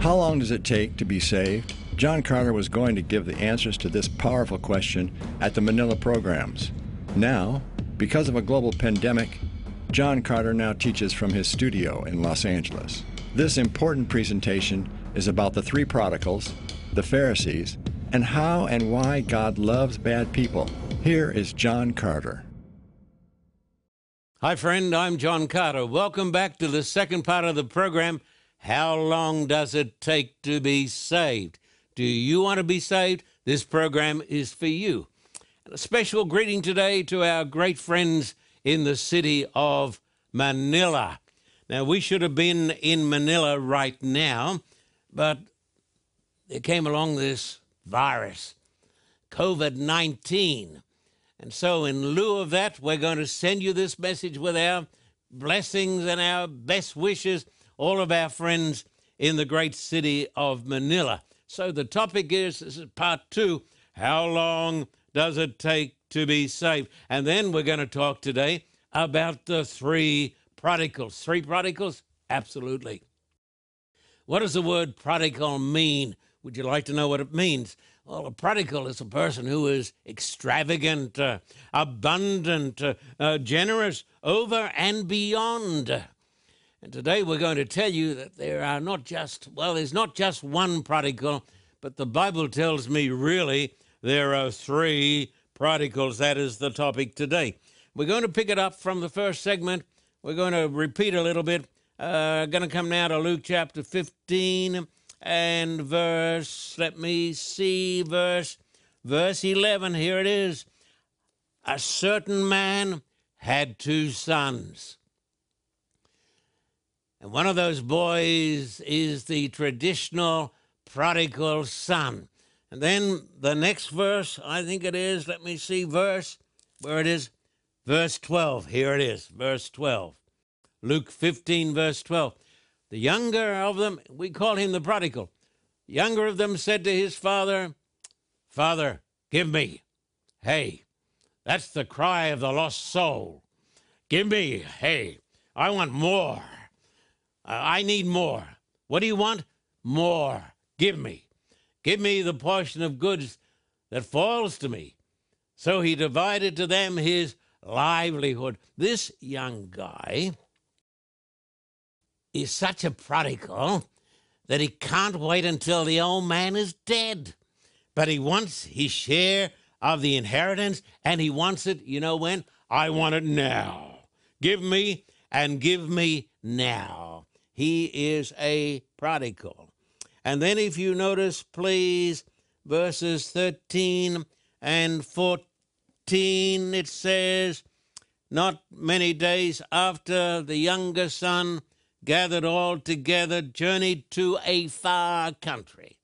How long does it take to be saved? John Carter was going to give the answers to this powerful question at the Manila programs. Now, because of a global pandemic, John Carter now teaches from his studio in Los Angeles. This important presentation is about the three prodigals, the Pharisees, and how and why God loves bad people. Here is John Carter. Hi, friend. I'm John Carter. Welcome back to the second part of the program. How long does it take to be saved? Do you want to be saved? This program is for you. And a special greeting today to our great friends in the city of Manila. Now, we should have been in Manila right now, but there came along this virus, COVID 19. And so, in lieu of that, we're going to send you this message with our blessings and our best wishes, all of our friends in the great city of Manila. So, the topic is this is part two how long does it take to be saved? And then we're going to talk today about the three prodigals. Three prodigals? Absolutely. What does the word prodigal mean? Would you like to know what it means? Well, a prodigal is a person who is extravagant, uh, abundant, uh, uh, generous, over and beyond. And today we're going to tell you that there are not just, well, there's not just one prodigal, but the Bible tells me really there are three prodigals. That is the topic today. We're going to pick it up from the first segment. We're going to repeat a little bit. Uh, going to come now to Luke chapter 15 and verse, let me see, verse, verse 11. Here it is. A certain man had two sons. And one of those boys is the traditional prodigal son. And then the next verse, I think it is, let me see, verse, where it is, verse 12. Here it is, verse 12. Luke 15, verse 12. The younger of them, we call him the prodigal. The younger of them said to his father, Father, give me. Hey, that's the cry of the lost soul. Give me. Hey, I want more. Uh, I need more. What do you want? More. Give me. Give me the portion of goods that falls to me. So he divided to them his livelihood. This young guy is such a prodigal that he can't wait until the old man is dead. But he wants his share of the inheritance, and he wants it, you know when? I want it now. Give me and give me now. He is a prodigal. And then, if you notice, please, verses 13 and 14, it says, Not many days after the younger son gathered all together, journeyed to a far country.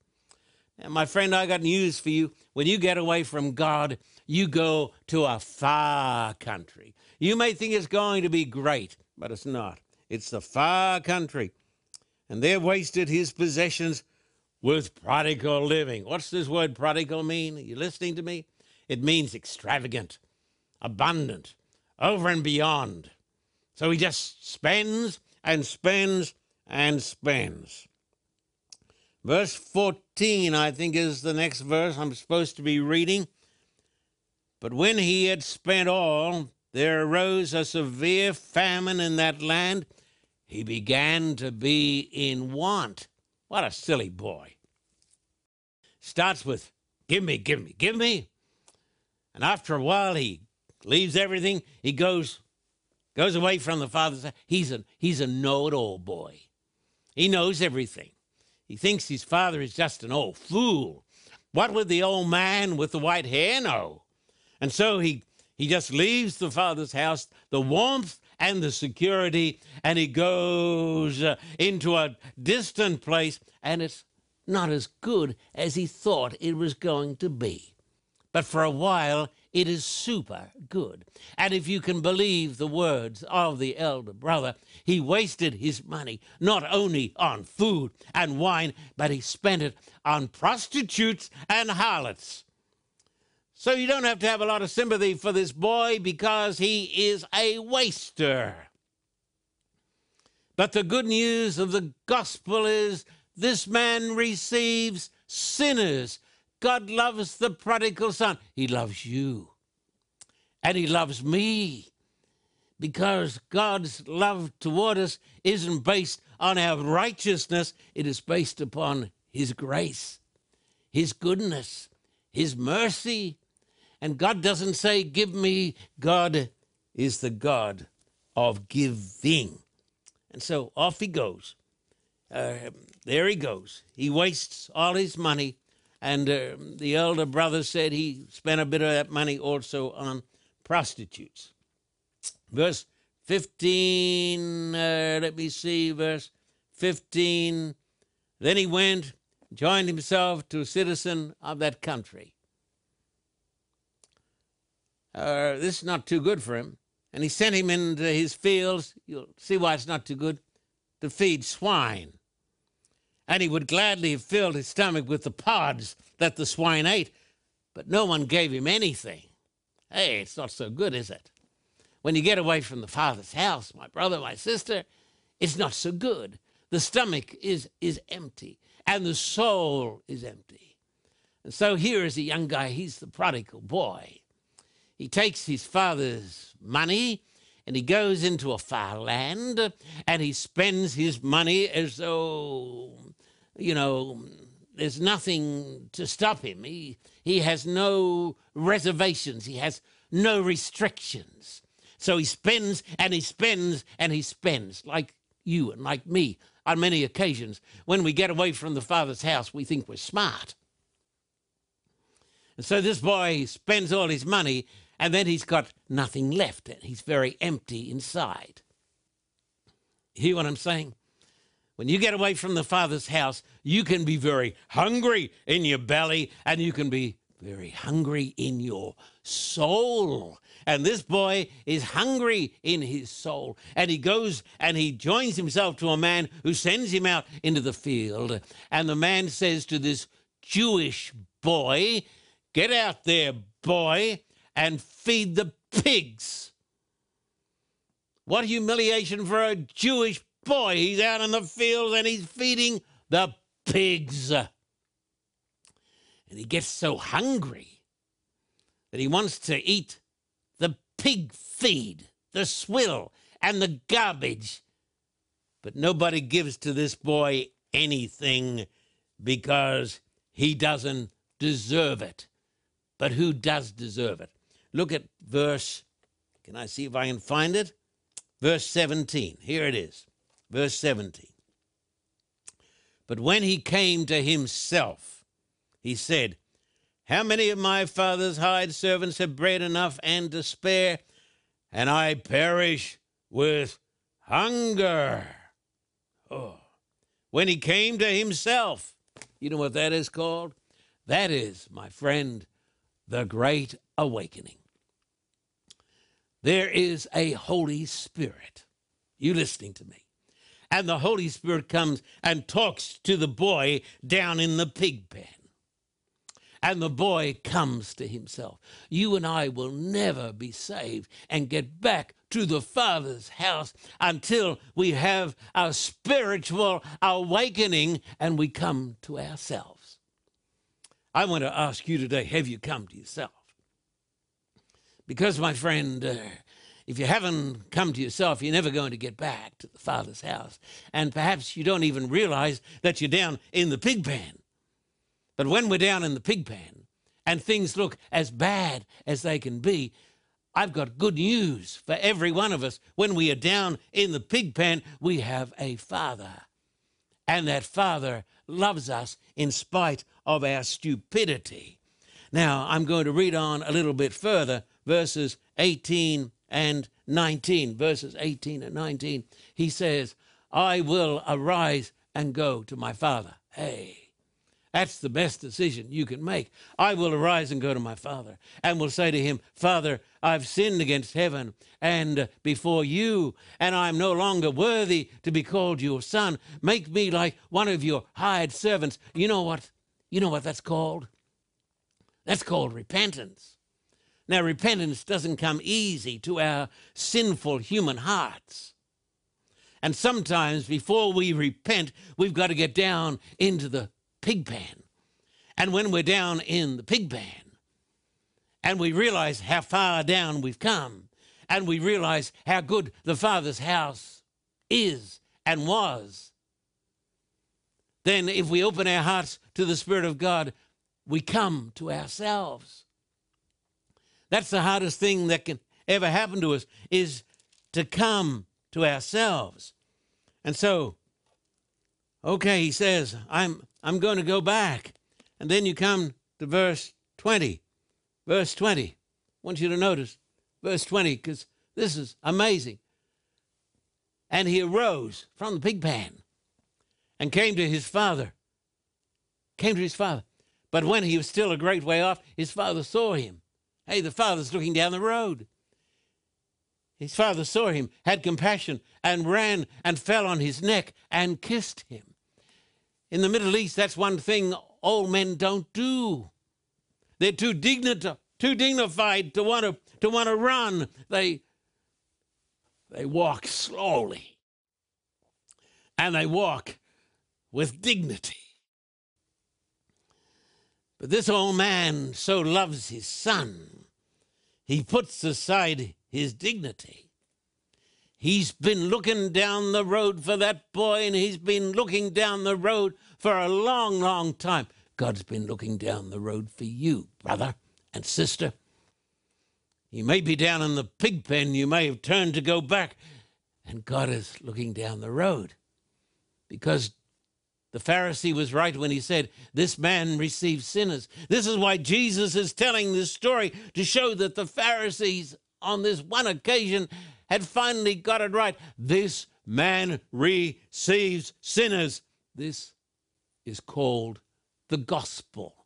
And my friend, I got news for you. When you get away from God, you go to a far country. You may think it's going to be great, but it's not. It's the far country. And there wasted his possessions with prodigal living. What's this word prodigal mean? Are you listening to me? It means extravagant, abundant, over and beyond. So he just spends and spends and spends. Verse 14, I think, is the next verse I'm supposed to be reading. But when he had spent all, there arose a severe famine in that land. He began to be in want. What a silly boy. Starts with, Give me, give me, give me. And after a while, he leaves everything. He goes goes away from the father's. He's a, he's a know it all boy. He knows everything. He thinks his father is just an old fool. What would the old man with the white hair know? And so he, he just leaves the father's house, the warmth and the security, and he goes uh, into a distant place, and it's not as good as he thought it was going to be. But for a while, it is super good. And if you can believe the words of the elder brother, he wasted his money not only on food and wine, but he spent it on prostitutes and harlots. So you don't have to have a lot of sympathy for this boy because he is a waster. But the good news of the gospel is this man receives sinners. God loves the prodigal son. He loves you. And he loves me. Because God's love toward us isn't based on our righteousness, it is based upon his grace, his goodness, his mercy. And God doesn't say, Give me. God is the God of giving. And so off he goes. Uh, there he goes. He wastes all his money. And uh, the elder brother said he spent a bit of that money also on prostitutes. Verse 15, uh, let me see, verse 15. Then he went, joined himself to a citizen of that country. Uh, this is not too good for him. And he sent him into his fields. You'll see why it's not too good to feed swine. And he would gladly have filled his stomach with the pods that the swine ate, but no one gave him anything. Hey, it's not so good, is it? When you get away from the Father's house, my brother, my sister, it's not so good. The stomach is, is empty, and the soul is empty. And so here is a young guy, he's the prodigal boy. He takes his father's money and he goes into a far land and he spends his money as though, you know, there's nothing to stop him. He, he has no reservations, he has no restrictions. So he spends and he spends and he spends, like you and like me on many occasions. When we get away from the Father's house, we think we're smart. And so this boy spends all his money and then he's got nothing left. And he's very empty inside. Hear what I'm saying? When you get away from the Father's house, you can be very hungry in your belly and you can be very hungry in your soul. And this boy is hungry in his soul. And he goes and he joins himself to a man who sends him out into the field. And the man says to this Jewish boy, Get out there, boy, and feed the pigs. What humiliation for a Jewish boy. He's out in the fields and he's feeding the pigs. And he gets so hungry that he wants to eat the pig feed, the swill, and the garbage. But nobody gives to this boy anything because he doesn't deserve it. But who does deserve it? Look at verse, can I see if I can find it? Verse 17. Here it is. Verse 17. But when he came to himself, he said, How many of my father's hired servants have bread enough and to spare, and I perish with hunger? Oh. When he came to himself, you know what that is called? That is, my friend, the great awakening. There is a Holy Spirit. You listening to me? And the Holy Spirit comes and talks to the boy down in the pig pen. And the boy comes to himself. You and I will never be saved and get back to the Father's house until we have our spiritual awakening and we come to ourselves. I want to ask you today have you come to yourself? Because, my friend, uh, if you haven't come to yourself, you're never going to get back to the Father's house. And perhaps you don't even realize that you're down in the pig pen. But when we're down in the pig pen and things look as bad as they can be, I've got good news for every one of us. When we are down in the pig pen, we have a Father. And that Father loves us in spite of our stupidity. Now, I'm going to read on a little bit further verses 18 and 19. Verses 18 and 19, he says, I will arise and go to my father. Hey, that's the best decision you can make. I will arise and go to my father and will say to him, Father, I've sinned against heaven and before you, and I'm no longer worthy to be called your son. Make me like one of your hired servants. You know what? You know what that's called? That's called repentance. Now, repentance doesn't come easy to our sinful human hearts. And sometimes before we repent, we've got to get down into the pig pen. And when we're down in the pig pen, and we realize how far down we've come, and we realize how good the Father's house is and was, then if we open our hearts to the Spirit of God, we come to ourselves. That's the hardest thing that can ever happen to us is to come to ourselves. And so, okay, he says, I'm I'm going to go back. And then you come to verse 20. Verse 20. I want you to notice verse 20 because this is amazing. And he arose from the pig pan and came to his father. Came to his father. But when he was still a great way off, his father saw him. Hey, the father's looking down the road. His father saw him, had compassion, and ran and fell on his neck and kissed him. In the Middle East, that's one thing all men don't do. They're too dignita- too dignified to want to to want to run. They they walk slowly. And they walk with dignity. But this old man so loves his son, he puts aside his dignity. He's been looking down the road for that boy, and he's been looking down the road for a long, long time. God's been looking down the road for you, brother and sister. You may be down in the pig pen, you may have turned to go back, and God is looking down the road. Because the Pharisee was right when he said, This man receives sinners. This is why Jesus is telling this story to show that the Pharisees on this one occasion had finally got it right. This man receives sinners. This is called the gospel.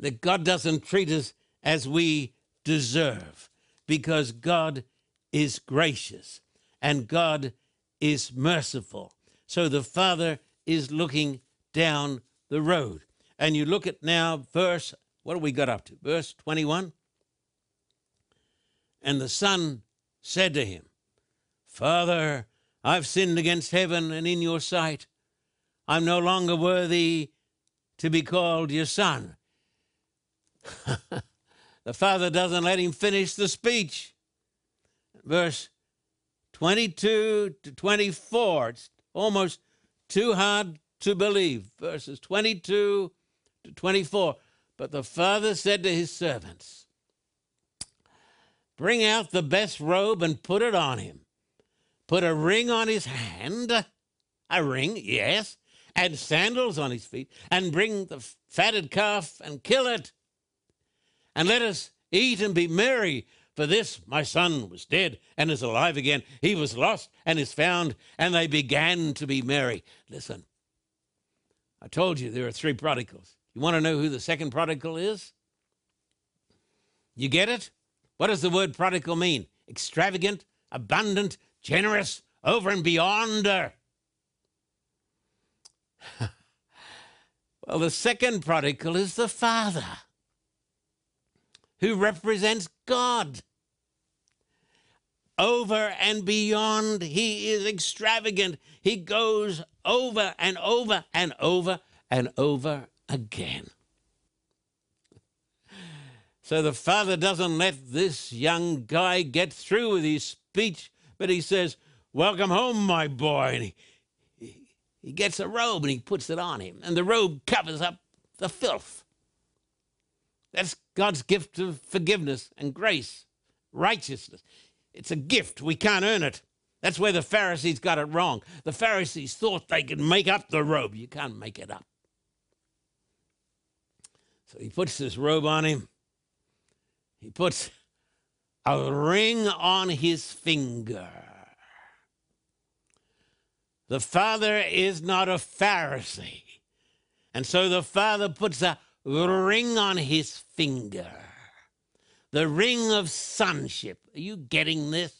That God doesn't treat us as we deserve because God is gracious and God is merciful. So the Father is looking down the road. And you look at now verse, what have we got up to? Verse 21. And the son said to him, Father, I've sinned against heaven and in your sight. I'm no longer worthy to be called your son. the father doesn't let him finish the speech. Verse 22 to 24. It's almost too hard to believe. Verses 22 to 24. But the father said to his servants, Bring out the best robe and put it on him. Put a ring on his hand, a ring, yes, and sandals on his feet, and bring the fatted calf and kill it. And let us eat and be merry. For this my son was dead and is alive again. He was lost and is found, and they began to be merry. Listen, I told you there are three prodigals. You want to know who the second prodigal is? You get it? What does the word prodigal mean? Extravagant, abundant, generous, over and beyond. well, the second prodigal is the father who represents God. Over and beyond, he is extravagant. He goes over and over and over and over again. So the father doesn't let this young guy get through with his speech, but he says, Welcome home, my boy. And he, he, gets a robe and he puts it on him, and the robe covers up the filth. That's God's gift of forgiveness and grace, righteousness. It's a gift. We can't earn it. That's where the Pharisees got it wrong. The Pharisees thought they could make up the robe. You can't make it up. So he puts this robe on him he puts a ring on his finger. The father is not a Pharisee. And so the father puts a ring on his finger. The ring of sonship. Are you getting this?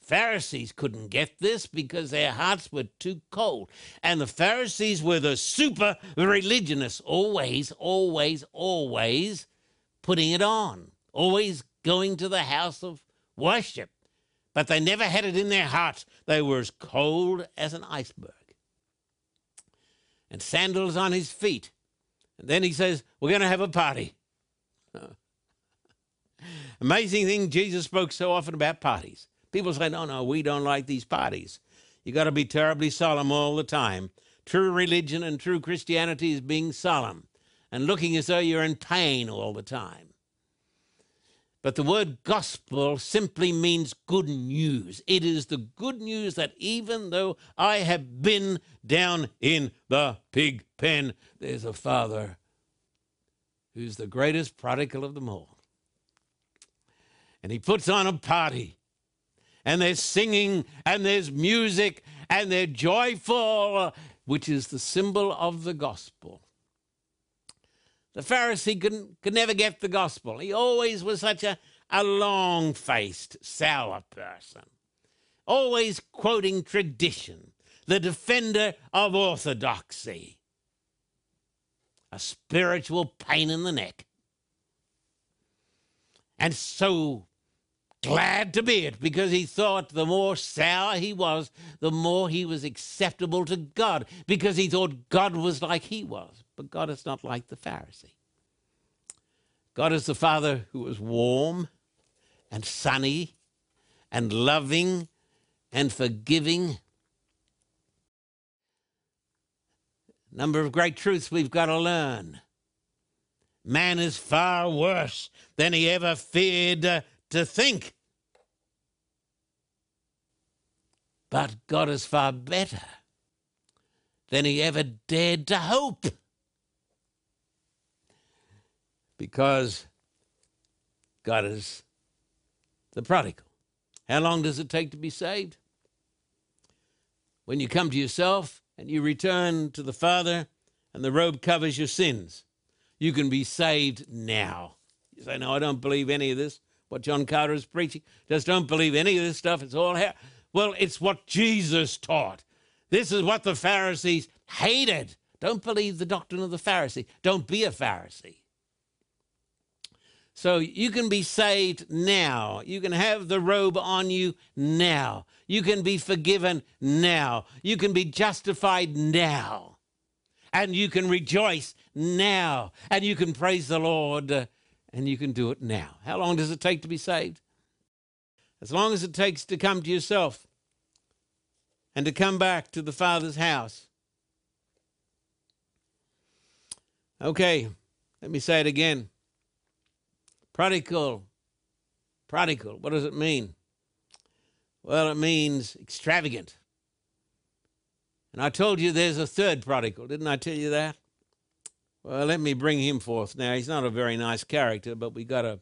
Pharisees couldn't get this because their hearts were too cold. And the Pharisees were the super religionists, always, always, always putting it on, always going to the house of worship. but they never had it in their hearts. They were as cold as an iceberg. And sandals on his feet. And then he says, We're going to have a party. Amazing thing, Jesus spoke so often about parties. People say, No, no, we don't like these parties. You got to be terribly solemn all the time. True religion and true Christianity is being solemn and looking as though you're in pain all the time. But the word gospel simply means good news. It is the good news that even though I have been down in the pig pen, there's a father who's the greatest prodigal of them all. And he puts on a party, and there's singing, and there's music, and they're joyful, which is the symbol of the gospel. The Pharisee could, could never get the gospel. He always was such a, a long faced, sour person, always quoting tradition, the defender of orthodoxy, a spiritual pain in the neck. And so glad to be it because he thought the more sour he was, the more he was acceptable to God because he thought God was like he was. But God is not like the Pharisee. God is the Father who was warm and sunny and loving and forgiving. Number of great truths we've got to learn. Man is far worse than he ever feared uh, to think. But God is far better than he ever dared to hope. Because God is the prodigal. How long does it take to be saved? When you come to yourself and you return to the Father and the robe covers your sins, you can be saved now. You say, No, I don't believe any of this, what John Carter is preaching. Just don't believe any of this stuff. It's all here. Well, it's what Jesus taught. This is what the Pharisees hated. Don't believe the doctrine of the Pharisee. Don't be a Pharisee. So you can be saved now. You can have the robe on you now. You can be forgiven now. You can be justified now. And you can rejoice now. And you can praise the Lord and you can do it now. How long does it take to be saved? As long as it takes to come to yourself and to come back to the Father's house. Okay, let me say it again. Prodigal. Prodigal. What does it mean? Well, it means extravagant. And I told you there's a third prodigal, didn't I tell you that? Well, let me bring him forth now. He's not a very nice character, but we got to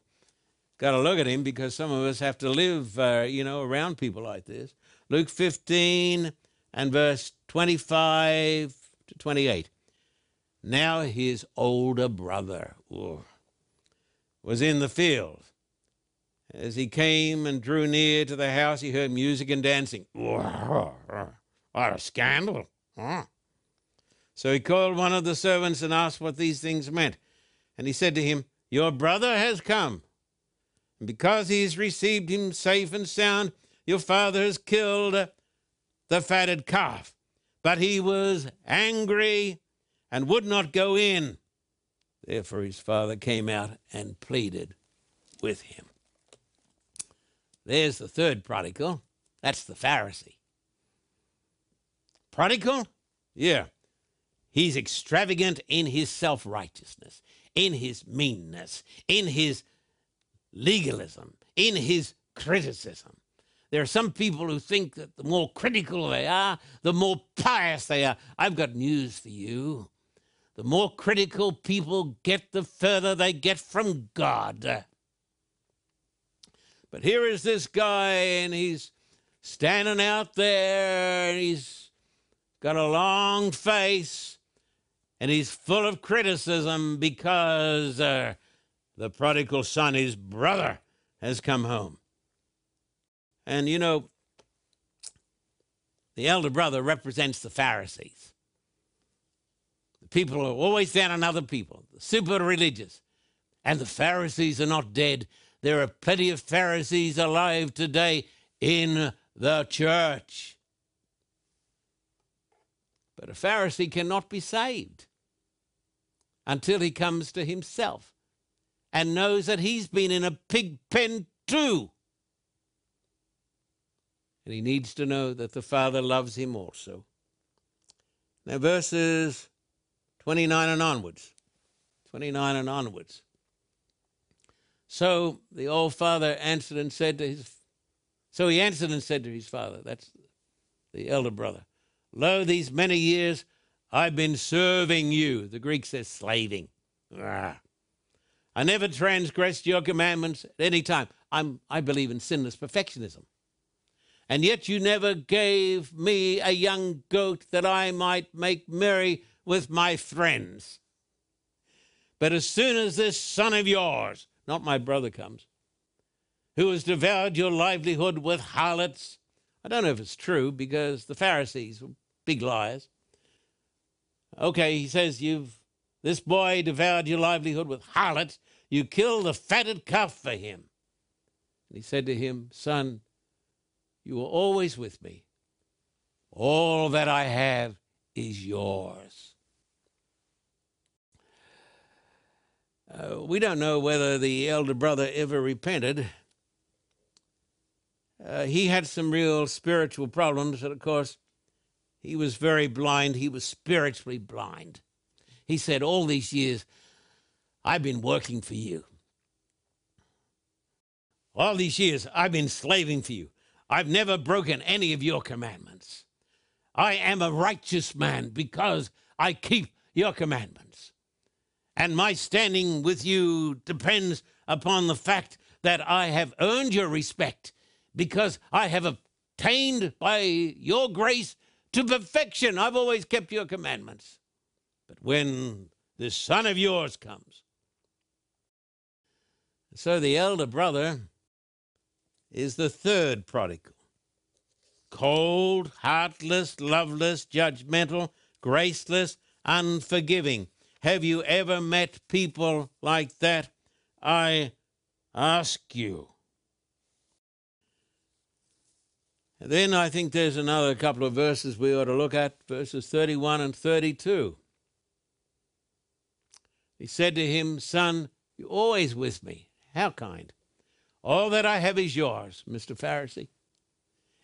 got to look at him because some of us have to live, uh, you know, around people like this. Luke 15 and verse 25 to 28. Now his older brother. Ooh was in the field. As he came and drew near to the house, he heard music and dancing. What a scandal! So he called one of the servants and asked what these things meant. And he said to him, Your brother has come. And because he has received him safe and sound, your father has killed the fatted calf. But he was angry and would not go in. Therefore, his father came out and pleaded with him. There's the third prodigal. That's the Pharisee. Prodigal? Yeah. He's extravagant in his self righteousness, in his meanness, in his legalism, in his criticism. There are some people who think that the more critical they are, the more pious they are. I've got news for you. The more critical people get, the further they get from God. But here is this guy, and he's standing out there, and he's got a long face, and he's full of criticism because uh, the prodigal son, his brother, has come home. And you know, the elder brother represents the Pharisees The people are always down on other people, the super religious. And the Pharisees are not dead. There are plenty of Pharisees alive today in the church. But a Pharisee cannot be saved until he comes to himself and knows that he's been in a pig pen too. And he needs to know that the Father loves him also. Now, verses 29 and onwards. 29 and onwards. So the old father answered and said to his, so he answered and said to his father, that's the elder brother, Lo, these many years I've been serving you. The Greek says slaving. Ah. I never transgressed your commandments at any time. I'm, I believe in sinless perfectionism. And yet you never gave me a young goat that I might make merry with my friends. But as soon as this son of yours, not my brother, comes, who has devoured your livelihood with harlots, I don't know if it's true because the Pharisees were big liars. Okay, he says, You've this boy devoured your livelihood with harlots. You killed the fatted calf for him. And he said to him, Son, you are always with me. All that I have is yours. Uh, we don't know whether the elder brother ever repented. Uh, he had some real spiritual problems, and of course, he was very blind. He was spiritually blind. He said, All these years, I've been working for you. All these years, I've been slaving for you. I've never broken any of your commandments. I am a righteous man because I keep your commandments. And my standing with you depends upon the fact that I have earned your respect because I have obtained by your grace to perfection. I've always kept your commandments. But when this son of yours comes, so the elder brother is the third prodigal. Cold, heartless, loveless, judgmental, graceless, unforgiving. Have you ever met people like that? I ask you. then I think there's another couple of verses we ought to look at, verses 31 and 32. He said to him, Son, you're always with me. How kind. All that I have is yours, Mr. Pharisee.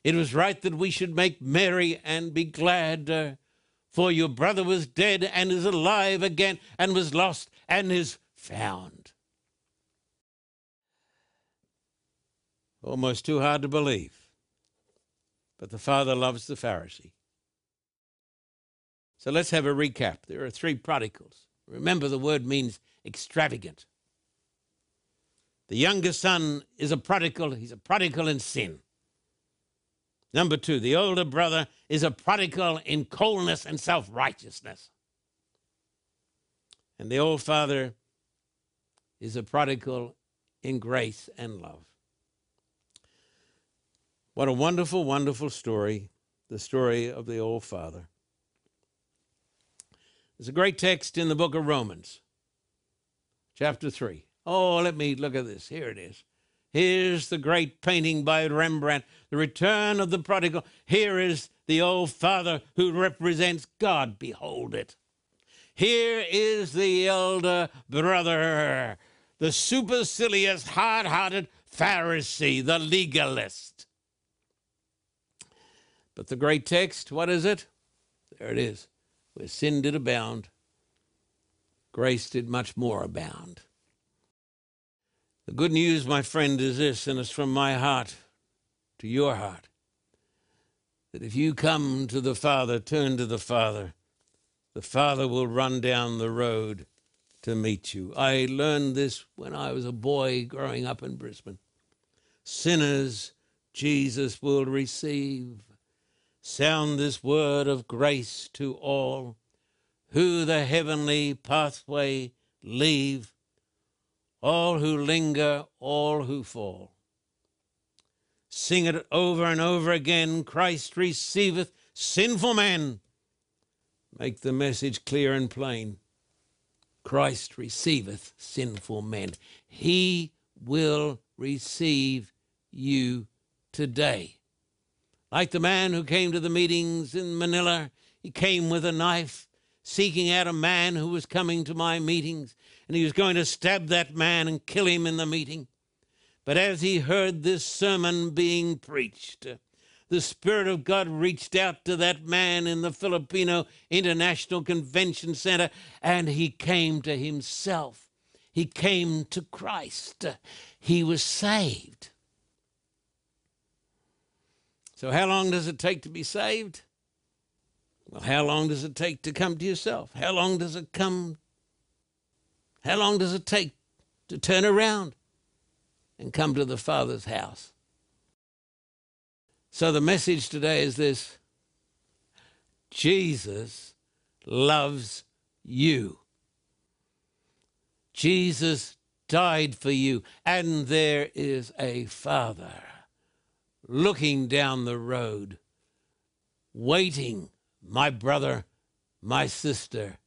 It was right that we should make merry and be glad. Uh, for your brother was dead and is alive again, and was lost and is found. Almost too hard to believe. But the Father loves the Pharisee. So let's have a recap. There are three prodigals. Remember, the word means extravagant. The younger son is a prodigal, he's a prodigal in sin. Number two, the older brother is a prodigal in coldness and self righteousness. And the old father is a prodigal in grace and love. What a wonderful, wonderful story, the story of the old father. There's a great text in the book of Romans, chapter 3. Oh, let me look at this. Here it is. Here's the great painting by Rembrandt, The Return of the Prodigal. Here is the old father who represents God. Behold it. Here is the elder brother, the supercilious, hard hearted Pharisee, the legalist. But the great text, what is it? There it is. Where sin did abound, grace did much more abound. The good news, my friend, is this, and it's from my heart to your heart that if you come to the Father, turn to the Father, the Father will run down the road to meet you. I learned this when I was a boy growing up in Brisbane. Sinners, Jesus will receive. Sound this word of grace to all who the heavenly pathway leave all who linger, all who fall. Sing it over and over again Christ receiveth sinful men. Make the message clear and plain. Christ receiveth sinful men. He will receive you today. Like the man who came to the meetings in Manila, he came with a knife, seeking out a man who was coming to my meetings, and he was going to stab that man and kill him in the meeting. But as he heard this sermon being preached, the Spirit of God reached out to that man in the Filipino International Convention Center and he came to himself. He came to Christ. He was saved. So, how long does it take to be saved? Well, how long does it take to come to yourself? How long does it come? How long does it take to turn around and come to the Father's house? So the message today is this Jesus loves you. Jesus died for you, and there is a Father looking down the road, waiting, my brother, my sister,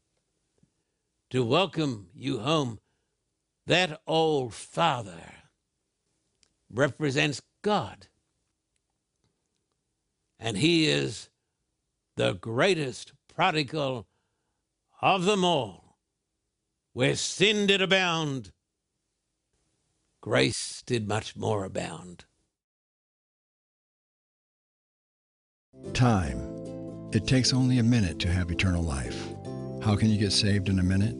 to welcome you home. That old Father represents God and he is the greatest prodigal of them all. Where sin did abound, grace did much more abound. Time. It takes only a minute to have eternal life. How can you get saved in a minute?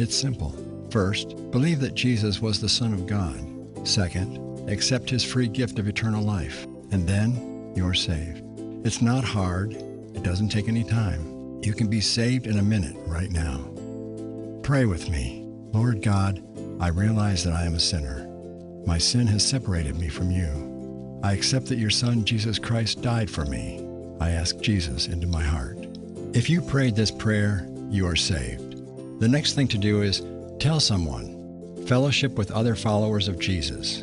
It's simple. First, believe that Jesus was the Son of God. Second, accept his free gift of eternal life. And then you're saved. It's not hard. It doesn't take any time. You can be saved in a minute right now. Pray with me. Lord God, I realize that I am a sinner. My sin has separated me from you. I accept that your Son, Jesus Christ, died for me. I ask Jesus into my heart. If you prayed this prayer, you are saved. The next thing to do is tell someone, fellowship with other followers of Jesus.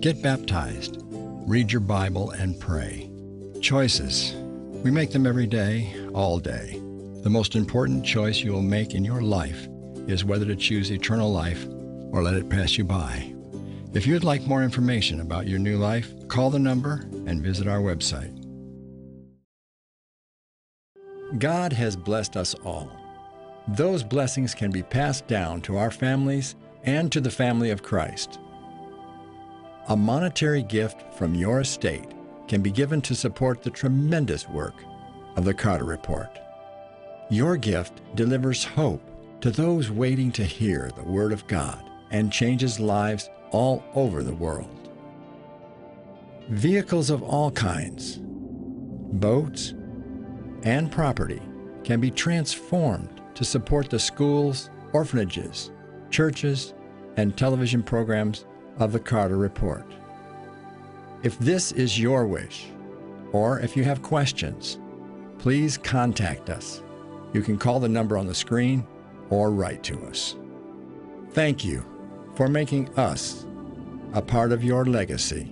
Get baptized, read your Bible, and pray. Choices. We make them every day, all day. The most important choice you will make in your life is whether to choose eternal life or let it pass you by. If you'd like more information about your new life, call the number and visit our website. God has blessed us all. Those blessings can be passed down to our families and to the family of Christ. A monetary gift from your estate can be given to support the tremendous work of the Carter Report. Your gift delivers hope to those waiting to hear the Word of God and changes lives all over the world. Vehicles of all kinds, boats, and property can be transformed to support the schools, orphanages, churches, and television programs of the Carter Report. If this is your wish, or if you have questions, please contact us. You can call the number on the screen or write to us. Thank you for making us a part of your legacy.